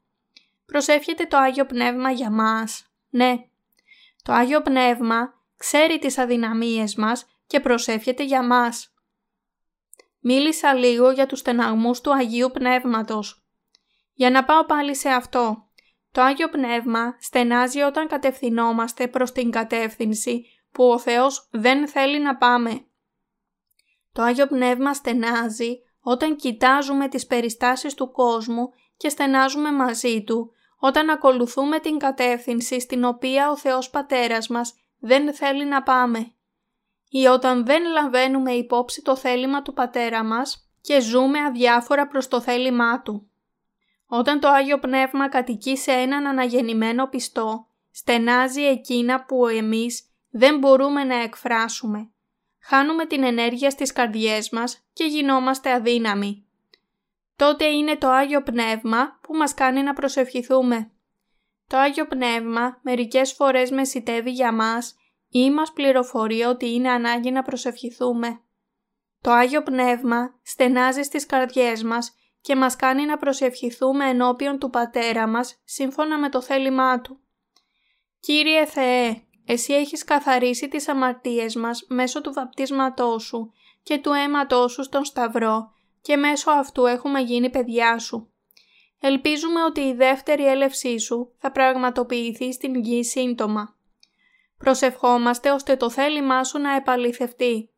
Προσεύχεται το Άγιο Πνεύμα για μας. Ναι, το Άγιο Πνεύμα ξέρει τις αδυναμίες μας και προσεύχεται για μας. Μίλησα λίγο για τους στεναγμούς του Αγίου Πνεύματος. Για να πάω πάλι σε αυτό. Το Άγιο Πνεύμα στενάζει όταν κατευθυνόμαστε προς την κατεύθυνση που ο Θεός δεν θέλει να πάμε. Το Άγιο Πνεύμα στενάζει όταν κοιτάζουμε τις περιστάσεις του κόσμου και στενάζουμε μαζί Του, όταν ακολουθούμε την κατεύθυνση στην οποία ο Θεός Πατέρας μας δεν θέλει να πάμε. Ή όταν δεν λαμβάνουμε υπόψη το θέλημα του Πατέρα μας και ζούμε αδιάφορα προς το θέλημά Του. Όταν το Άγιο Πνεύμα κατοικεί σε έναν αναγεννημένο πιστό, στενάζει εκείνα που εμείς δεν μπορούμε να εκφράσουμε. Χάνουμε την ενέργεια στις καρδιές μας και γινόμαστε αδύναμοι. Τότε είναι το Άγιο Πνεύμα που μας κάνει να προσευχηθούμε. Το Άγιο Πνεύμα μερικές φορές μεσητεύει για μας ή μας πληροφορεί ότι είναι ανάγκη να προσευχηθούμε. Το Άγιο Πνεύμα στενάζει στις καρδιές μας και μας κάνει να προσευχηθούμε ενώπιον του Πατέρα μας σύμφωνα με το θέλημά Του. Κύριε Θεέ, Εσύ έχεις καθαρίσει τις αμαρτίες μας μέσω του βαπτίσματός Σου και του αίματός Σου στον Σταυρό και μέσω αυτού έχουμε γίνει παιδιά Σου. Ελπίζουμε ότι η δεύτερη έλευσή Σου θα πραγματοποιηθεί στην γη σύντομα. Προσευχόμαστε ώστε το θέλημά Σου να επαληθευτεί.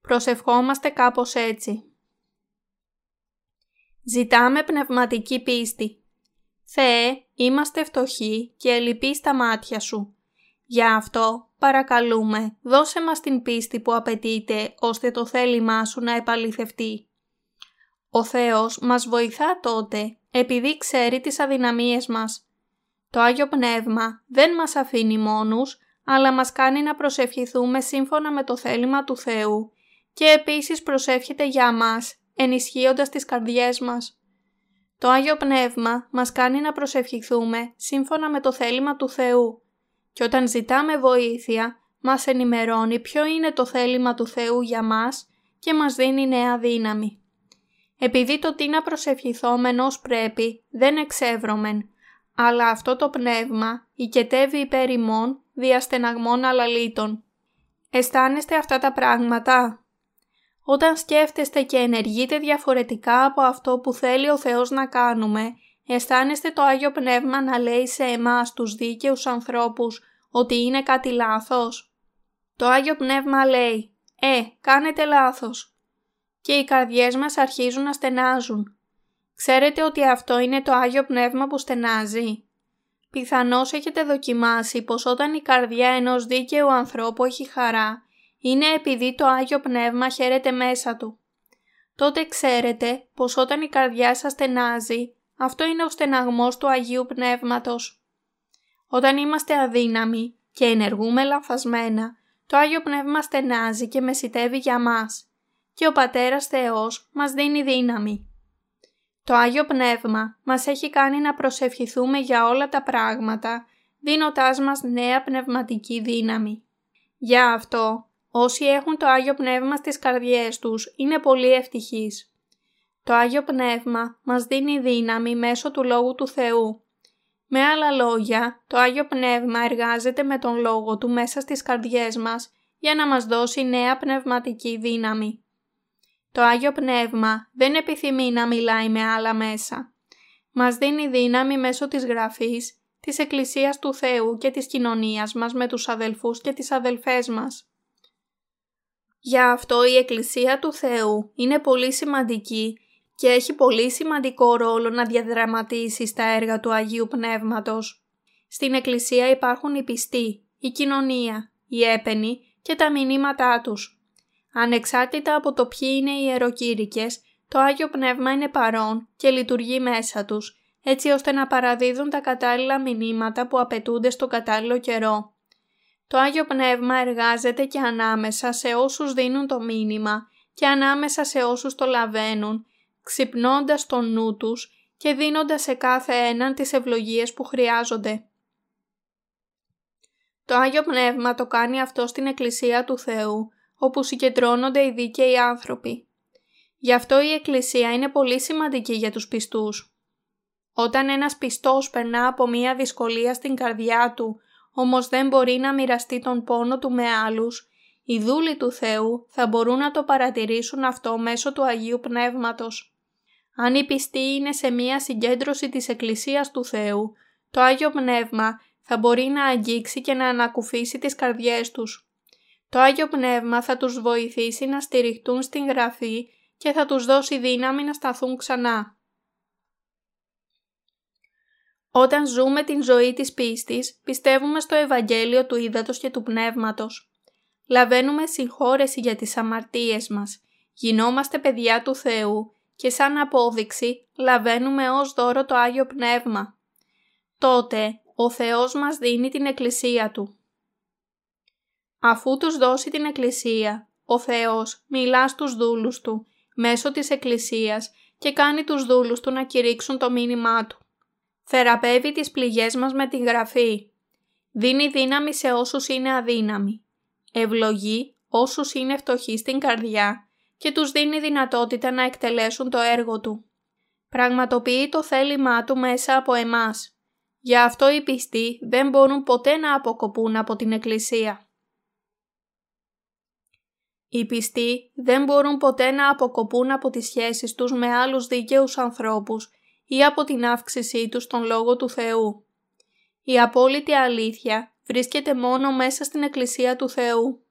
Προσευχόμαστε κάπως έτσι. Ζητάμε πνευματική πίστη. Θεέ, είμαστε φτωχοί και ελλειπεί στα μάτια Σου. Γι' αυτό, παρακαλούμε, δώσε μας την πίστη που απαιτείται ώστε το θέλημά Σου να επαληθευτεί. Ο Θεός μας βοηθά τότε επειδή ξέρει τις αδυναμίες μας. Το Άγιο Πνεύμα δεν μας αφήνει μόνους, αλλά μας κάνει να προσευχηθούμε σύμφωνα με το θέλημα του Θεού και επίσης προσεύχεται για μας ενισχύοντας τις καρδιές μας. Το Άγιο Πνεύμα μας κάνει να προσευχηθούμε σύμφωνα με το θέλημα του Θεού και όταν ζητάμε βοήθεια μας ενημερώνει ποιο είναι το θέλημα του Θεού για μας και μας δίνει νέα δύναμη. Επειδή το τι να προσευχηθόμεν ως πρέπει δεν εξεύρωμεν, αλλά αυτό το πνεύμα οικετεύει υπέρ ημών διαστεναγμών αλαλήτων. Αισθάνεστε αυτά τα πράγματα; Όταν σκέφτεστε και ενεργείτε διαφορετικά από αυτό που θέλει ο Θεός να κάνουμε, αισθάνεστε το Άγιο Πνεύμα να λέει σε εμάς τους δίκαιους ανθρώπους ότι είναι κάτι λάθος; Το Άγιο Πνεύμα λέει «Ε, κάνετε λάθος» και οι καρδιές μας αρχίζουν να στενάζουν. Ξέρετε ότι αυτό είναι το Άγιο Πνεύμα που στενάζει; Πιθανώς έχετε δοκιμάσει πως όταν η καρδιά ενός δίκαιου ανθρώπου έχει χαρά, είναι επειδή το Άγιο Πνεύμα χαίρεται μέσα του. Τότε ξέρετε πως όταν η καρδιά σας στενάζει, αυτό είναι ο στεναγμός του Αγίου Πνεύματος. Όταν είμαστε αδύναμοι και ενεργούμε λανθασμένα, το Άγιο Πνεύμα στενάζει και μεσητεύει για μας και ο Πατέρας Θεός μας δίνει δύναμη. Το Άγιο Πνεύμα μας έχει κάνει να προσευχηθούμε για όλα τα πράγματα, δίνοντάς μας νέα πνευματική δύναμη. Για αυτό Όσοι έχουν το Άγιο Πνεύμα στις καρδιές τους είναι πολύ ευτυχείς. Το Άγιο Πνεύμα μας δίνει δύναμη μέσω του Λόγου του Θεού. Με άλλα λόγια, το Άγιο Πνεύμα εργάζεται με τον Λόγο Του μέσα στις καρδιές μας για να μας δώσει νέα πνευματική δύναμη. Το Άγιο Πνεύμα δεν επιθυμεί να μιλάει με άλλα μέσα. Μας δίνει δύναμη μέσω της Γραφής, της Εκκλησίας του Θεού και της κοινωνίας μας με τους αδελφούς και τις αδελφές μας. Γι' αυτό η Εκκλησία του Θεού είναι πολύ σημαντική και έχει πολύ σημαντικό ρόλο να διαδραματίσει στα έργα του Αγίου Πνεύματος. Στην Εκκλησία υπάρχουν οι πιστοί, η κοινωνία, οι έπαινοι και τα μηνύματά τους. Ανεξάρτητα από το ποιοι είναι οι ιεροκήρυκες, το Άγιο Πνεύμα είναι παρόν και λειτουργεί μέσα τους, έτσι ώστε να παραδίδουν τα κατάλληλα μηνύματα που απαιτούνται στο κατάλληλο καιρό. Το Άγιο Πνεύμα εργάζεται και ανάμεσα σε όσους δίνουν το μήνυμα και ανάμεσα σε όσους το λαβαίνουν, ξυπνώντας τον νου τους και δίνοντας σε κάθε έναν τις ευλογίες που χρειάζονται. Το Άγιο Πνεύμα το κάνει αυτό στην Εκκλησία του Θεού, όπου συγκεντρώνονται οι δίκαιοι άνθρωποι. Γι' αυτό η Εκκλησία είναι πολύ σημαντική για τους πιστούς. Όταν ένας πιστός περνά από μία δυσκολία στην καρδιά του, όμως δεν μπορεί να μοιραστεί τον πόνο του με άλλους, οι δούλοι του Θεού θα μπορούν να το παρατηρήσουν αυτό μέσω του Αγίου Πνεύματος. Αν οι πιστοί είναι σε μία συγκέντρωση της Εκκλησίας του Θεού, το Άγιο Πνεύμα θα μπορεί να αγγίξει και να ανακουφίσει τις καρδιές τους. Το Άγιο Πνεύμα θα τους βοηθήσει να στηριχτούν στην Γραφή και θα τους δώσει δύναμη να σταθούν ξανά. Όταν ζούμε την ζωή της πίστης, πιστεύουμε στο Ευαγγέλιο του Ήδατος και του Πνεύματος. Λαβαίνουμε συγχώρεση για τις αμαρτίες μας, γινόμαστε παιδιά του Θεού και σαν απόδειξη λαβαίνουμε ως δώρο το Άγιο Πνεύμα. Τότε ο Θεός μας δίνει την Εκκλησία Του. Αφού τους δώσει την Εκκλησία, ο Θεός μιλά στους δούλους Του μέσω της Εκκλησίας και κάνει τους δούλους Του να κηρύξουν το μήνυμά Του. Θεραπεύει τις πληγές μας με την Γραφή. Δίνει δύναμη σε όσους είναι αδύναμοι. Ευλογεί όσους είναι φτωχοί στην καρδιά και τους δίνει δυνατότητα να εκτελέσουν το έργο Του. Πραγματοποιεί το θέλημά Του μέσα από εμάς. Γι' αυτό οι πιστοί δεν μπορούν ποτέ να αποκοπούν από την Εκκλησία. Οι πιστοί δεν μπορούν ποτέ να αποκοπούν από τις σχέσεις τους με άλλους δίκαιους ανθρώπους ή από την αύξησή τους στον Λόγο του Θεού. Η απόλυτη αλήθεια βρίσκεται μόνο μέσα στην Εκκλησία του Θεού.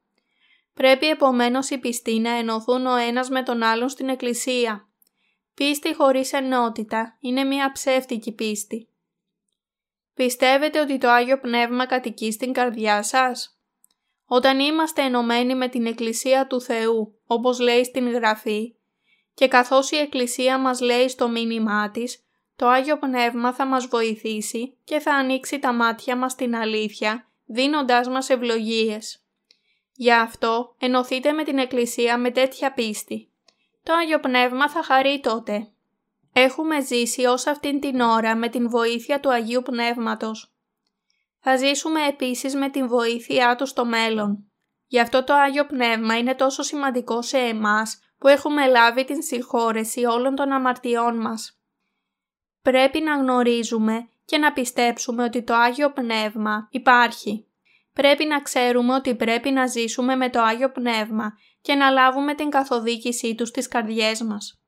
Πρέπει επομένως οι πιστοί να ενωθούν ο ένας με τον άλλον στην Εκκλησία. Πίστη χωρίς ενότητα είναι μια ψεύτικη πίστη. Πιστεύετε ότι το Άγιο Πνεύμα κατοικεί στην καρδιά σας; Όταν είμαστε ενωμένοι με την Εκκλησία του Θεού, όπως λέει στην Γραφή, και καθώς η Εκκλησία μας λέει στο μήνυμά της, το Άγιο Πνεύμα θα μας βοηθήσει και θα ανοίξει τα μάτια μας στην αλήθεια, δίνοντάς μας ευλογίες. Γι' αυτό ενωθείτε με την Εκκλησία με τέτοια πίστη. Το Άγιο Πνεύμα θα χαρεί τότε. Έχουμε ζήσει ως αυτήν την ώρα με την βοήθεια του Αγίου Πνεύματος. Θα ζήσουμε επίσης με την βοήθειά Του στο μέλλον. Γι' αυτό το Άγιο Πνεύμα είναι τόσο σημαντικό σε εμάς που έχουμε λάβει την συγχώρεση όλων των αμαρτιών μας. Πρέπει να γνωρίζουμε και να πιστέψουμε ότι το Άγιο Πνεύμα υπάρχει. Πρέπει να ξέρουμε ότι πρέπει να ζήσουμε με το Άγιο Πνεύμα και να λάβουμε την καθοδήγησή Τους στις καρδιές μας.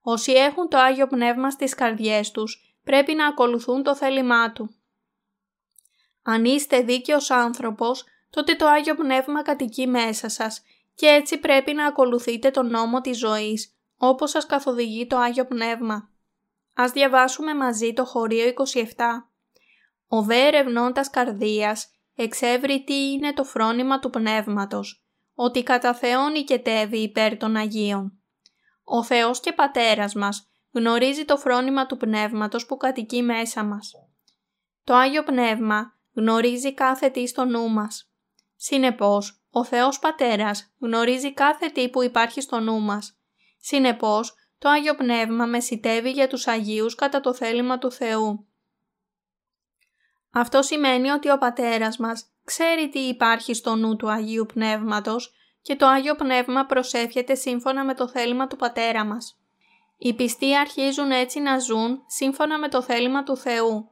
Όσοι έχουν το Άγιο Πνεύμα στις καρδιές τους, πρέπει να ακολουθούν το θέλημά Του. Αν είστε δίκαιος άνθρωπος, τότε το Άγιο Πνεύμα κατοικεί μέσα σας και έτσι πρέπει να ακολουθείτε τον νόμο της ζωής, όπως σας καθοδηγεί το Άγιο Πνεύμα. Ας διαβάσουμε μαζί το χωρίο 27. Ο δε ερευνώντας καρδίας εξεύρει τι είναι το φρόνημα του Πνεύματος, ότι κατά Θεόν νικετεύει υπέρ των Αγίων. Ο Θεός και Πατέρας μας γνωρίζει το φρόνημα του Πνεύματος που κατοικεί μέσα μας. Το Άγιο Πνεύμα γνωρίζει κάθε τι στο νου μας. Συνεπώς, ο Θεός Πατέρας γνωρίζει κάθε τι που υπάρχει στο νου μας. Συνεπώς, το Άγιο Πνεύμα μεσητεύει για τους Αγίους κατά το θέλημα του Θεού. Αυτό σημαίνει ότι ο Πατέρας μας ξέρει τι υπάρχει στο νου του Αγίου Πνεύματος και το Άγιο Πνεύμα προσεύχεται σύμφωνα με το θέλημα του Πατέρα μας. Οι πιστοί αρχίζουν έτσι να ζουν σύμφωνα με το θέλημα του Θεού.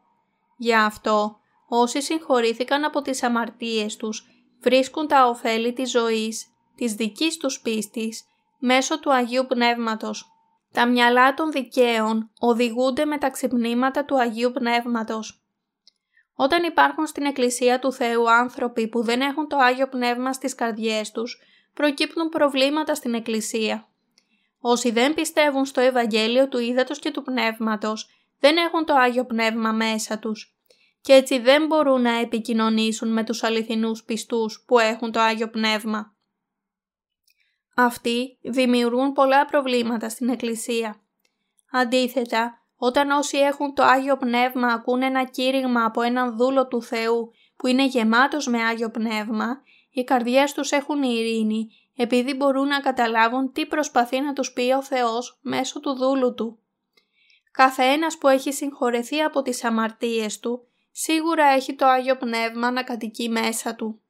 Γι' αυτό, όσοι συγχωρήθηκαν από τις αμαρτίες τους, βρίσκουν τα ωφέλη της ζωής, της δικής τους πίστης, μέσω του Αγίου Πνεύματος. Τα μυαλά των δικαίων οδηγούνται με τα ξυπνήματα του Αγίου Πνεύματος. Όταν υπάρχουν στην Εκκλησία του Θεού άνθρωποι που δεν έχουν το Άγιο Πνεύμα στις καρδιές τους, προκύπτουν προβλήματα στην Εκκλησία. Όσοι δεν πιστεύουν στο Ευαγγέλιο του Ήδατος και του Πνεύματος, δεν έχουν το Άγιο Πνεύμα μέσα τους και έτσι δεν μπορούν να επικοινωνήσουν με τους αληθινούς πιστούς που έχουν το Άγιο Πνεύμα. Αυτοί δημιουργούν πολλά προβλήματα στην Εκκλησία. Αντίθετα, όταν όσοι έχουν το Άγιο Πνεύμα ακούν ένα κήρυγμα από έναν δούλο του Θεού που είναι γεμάτος με Άγιο Πνεύμα, οι καρδιές τους έχουν ειρήνη επειδή μπορούν να καταλάβουν τι προσπαθεί να τους πει ο Θεός μέσω του δούλου Του. Κάθε ένας που έχει συγχωρεθεί από τις αμαρτίες Του, σίγουρα έχει το Άγιο Πνεύμα να κατοικεί μέσα Του.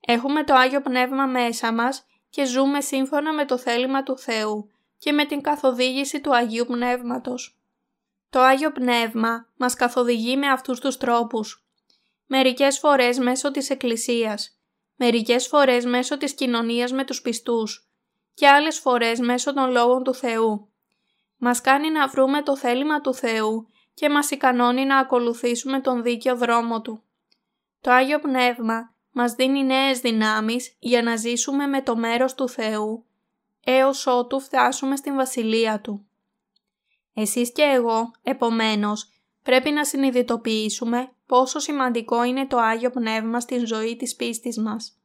Έχουμε το Άγιο Πνεύμα μέσα μας και ζούμε σύμφωνα με το θέλημα του Θεού, και με την καθοδήγηση του Αγίου Πνεύματος. Το Άγιο Πνεύμα μας καθοδηγεί με αυτούς τους τρόπους. Μερικές φορές μέσω της Εκκλησίας, μερικές φορές μέσω της κοινωνίας με τους πιστούς και άλλες φορές μέσω των λόγων του Θεού. Μας κάνει να βρούμε το θέλημα του Θεού και μας ικανώνει να ακολουθήσουμε τον δίκαιο δρόμο Του. Το Άγιο Πνεύμα μας δίνει νέες δυνάμεις για να ζήσουμε με το μέρος του Θεού, έως ότου φτάσουμε στην Βασιλεία Του. Εσείς και εγώ, επομένως, πρέπει να συνειδητοποιήσουμε πόσο σημαντικό είναι το Άγιο Πνεύμα στην ζωή της πίστης μας.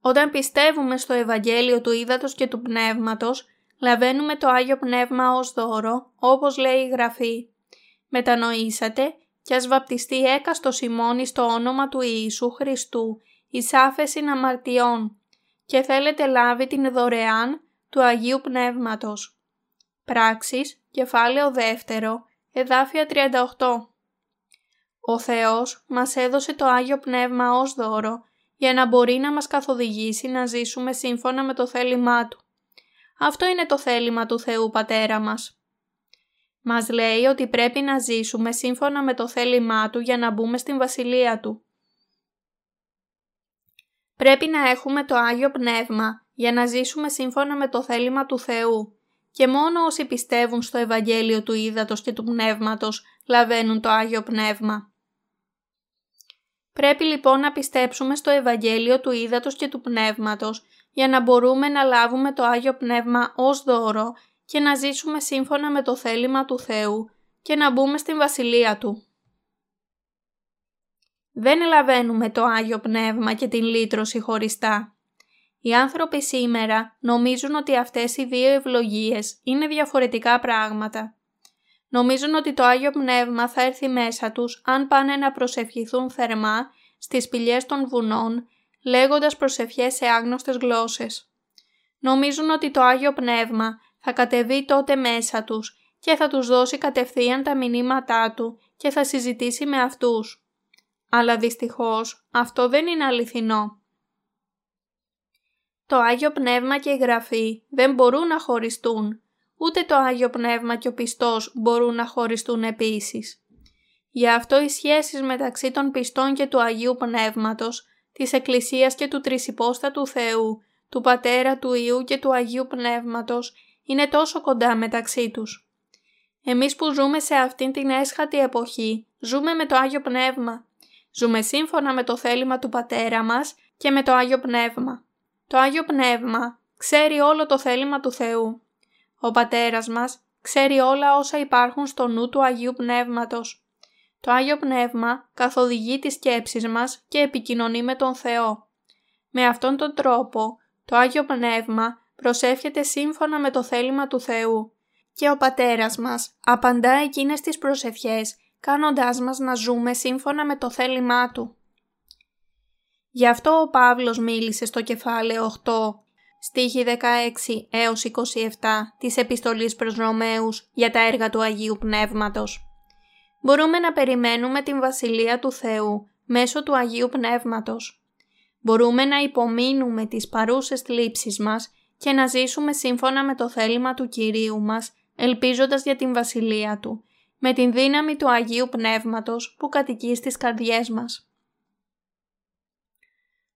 Όταν πιστεύουμε στο Ευαγγέλιο του Ήδατος και του Πνεύματος, λαβαίνουμε το Άγιο Πνεύμα ως δώρο, όπως λέει η Γραφή. Μετανοήσατε και ας βαπτιστεί έκαστος Σιμώνη στο όνομα του Ιησού Χριστού, εις άφεση αμαρτιών και θέλετε λάβει την δωρεάν του Αγίου Πνεύματος. Πράξεις, κεφάλαιο δεύτερο, εδάφια 38. Ο Θεός μας έδωσε το Άγιο Πνεύμα ως δώρο για να μπορεί να μας καθοδηγήσει να ζήσουμε σύμφωνα με το θέλημά Του. Αυτό είναι το θέλημα του Θεού Πατέρα μας. Μας λέει ότι πρέπει να ζήσουμε σύμφωνα με το θέλημά Του για να μπούμε στην Βασιλεία Του. Πρέπει να έχουμε το Άγιο Πνεύμα για να ζήσουμε σύμφωνα με το θέλημα του Θεού και μόνο όσοι πιστεύουν στο Ευαγγέλιο του Ήδατος και του Πνεύματος λαβαίνουν το Άγιο Πνεύμα. Πρέπει λοιπόν να πιστέψουμε στο Ευαγγέλιο του Ήδατος και του Πνεύματος για να μπορούμε να λάβουμε το Άγιο Πνεύμα ως δώρο και να ζήσουμε σύμφωνα με το θέλημα του Θεού και να μπούμε στην Βασιλεία Του. Δεν ελαβαίνουμε το Άγιο Πνεύμα και την λύτρωση χωριστά. Οι άνθρωποι σήμερα νομίζουν ότι αυτές οι δύο ευλογίες είναι διαφορετικά πράγματα. Νομίζουν ότι το Άγιο Πνεύμα θα έρθει μέσα τους αν πάνε να προσευχηθούν θερμά στις πηγές των βουνών, λέγοντας προσευχές σε άγνωστες γλώσσες. Νομίζουν ότι το Άγιο Πνεύμα θα κατεβεί τότε μέσα τους και θα τους δώσει κατευθείαν τα μηνύματά Του και θα συζητήσει με αυτούς. Αλλά δυστυχώς αυτό δεν είναι αληθινό. Το Άγιο Πνεύμα και η Γραφή δεν μπορούν να χωριστούν, ούτε το Άγιο Πνεύμα και ο πιστός μπορούν να χωριστούν επίσης. Γι' αυτό οι σχέσεις μεταξύ των πιστών και του Αγίου Πνεύματος, της Εκκλησίας και του Τρισυπόστατου Θεού, του Πατέρα, του Ιού και του Αγίου Πνεύματος είναι τόσο κοντά μεταξύ τους. Εμείς που ζούμε σε αυτήν την έσχατη εποχή, ζούμε με το Άγιο Πνεύμα. Ζούμε σύμφωνα με το θέλημα του Πατέρα μας και με το Άγιο Πνεύμα. Το Άγιο Πνεύμα ξέρει όλο το θέλημα του Θεού. Ο Πατέρας μας ξέρει όλα όσα υπάρχουν στο νου του Αγίου Πνεύματος. Το Άγιο Πνεύμα καθοδηγεί τις σκέψεις μας και επικοινωνεί με τον Θεό. Με αυτόν τον τρόπο, το Άγιο Πνεύμα προσεύχεται σύμφωνα με το θέλημα του Θεού και ο Πατέρας μας απαντά εκείνες τις προσευχές κάνοντάς μας να ζούμε σύμφωνα με το θέλημά Του. Γι' αυτό ο Παύλος μίλησε στο κεφάλαιο 8, στίχη 16 έως 27 της επιστολής προς Ρωμαίους για τα έργα του Αγίου Πνεύματος. Μπορούμε να περιμένουμε την Βασιλεία του Θεού μέσω του Αγίου Πνεύματος. Μπορούμε να υπομείνουμε τις παρούσες θλίψεις μας και να ζήσουμε σύμφωνα με το θέλημα του Κυρίου μας, ελπίζοντας για την Βασιλεία Του, με την δύναμη του Αγίου Πνεύματος που κατοικεί στις καρδιές μας.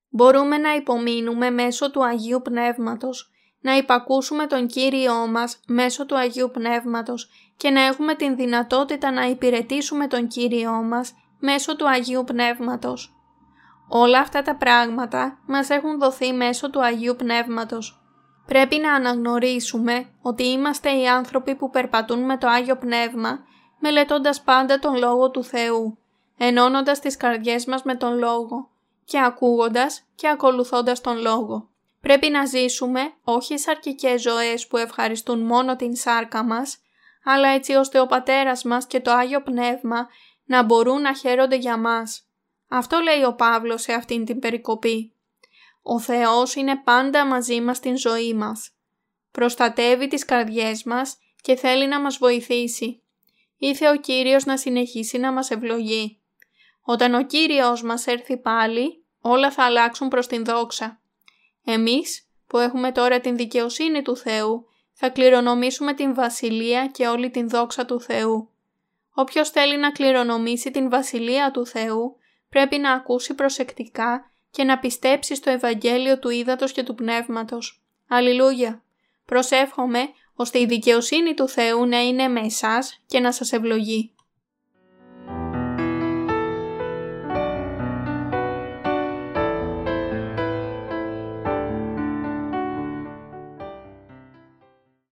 Μπορούμε να υπομείνουμε μέσω του Αγίου Πνεύματος, να υπακούσουμε τον Κύριό μας μέσω του Αγίου Πνεύματος και να έχουμε την δυνατότητα να υπηρετήσουμε τον Κύριό μας μέσω του Αγίου Πνεύματος. Όλα αυτά τα πράγματα μας έχουν δοθεί μέσω του Αγίου Πνεύματος. Πρέπει να αναγνωρίσουμε ότι είμαστε οι άνθρωποι που περπατούν με το Άγιο Πνεύμα, μελετώντας πάντα τον Λόγο του Θεού, ενώνοντας τις καρδιές μας με τον Λόγο και ακούγοντας και ακολουθώντας τον Λόγο. Πρέπει να ζήσουμε όχι σαρκικές ζωές που ευχαριστούν μόνο την σάρκα μας, αλλά έτσι ώστε ο Πατέρας μας και το Άγιο Πνεύμα να μπορούν να χαίρονται για μας. Αυτό λέει ο Παύλος σε αυτήν την περικοπή. Ο Θεός είναι πάντα μαζί μας στην ζωή μας. Προστατεύει τις καρδιές μας και θέλει να μας βοηθήσει. Ήθε ο Κύριος να συνεχίσει να μας ευλογεί. Όταν ο Κύριος μας έρθει πάλι, όλα θα αλλάξουν προς την δόξα. Εμείς, που έχουμε τώρα την δικαιοσύνη του Θεού, θα κληρονομήσουμε την Βασιλεία και όλη την δόξα του Θεού. Όποιος θέλει να κληρονομήσει την Βασιλεία του Θεού, πρέπει να ακούσει προσεκτικά και να πιστέψει στο Ευαγγέλιο του Ήδατος και του Πνεύματος. Αλληλούια! Προσεύχομαι ώστε η δικαιοσύνη του Θεού να είναι με εσάς και να σας ευλογεί.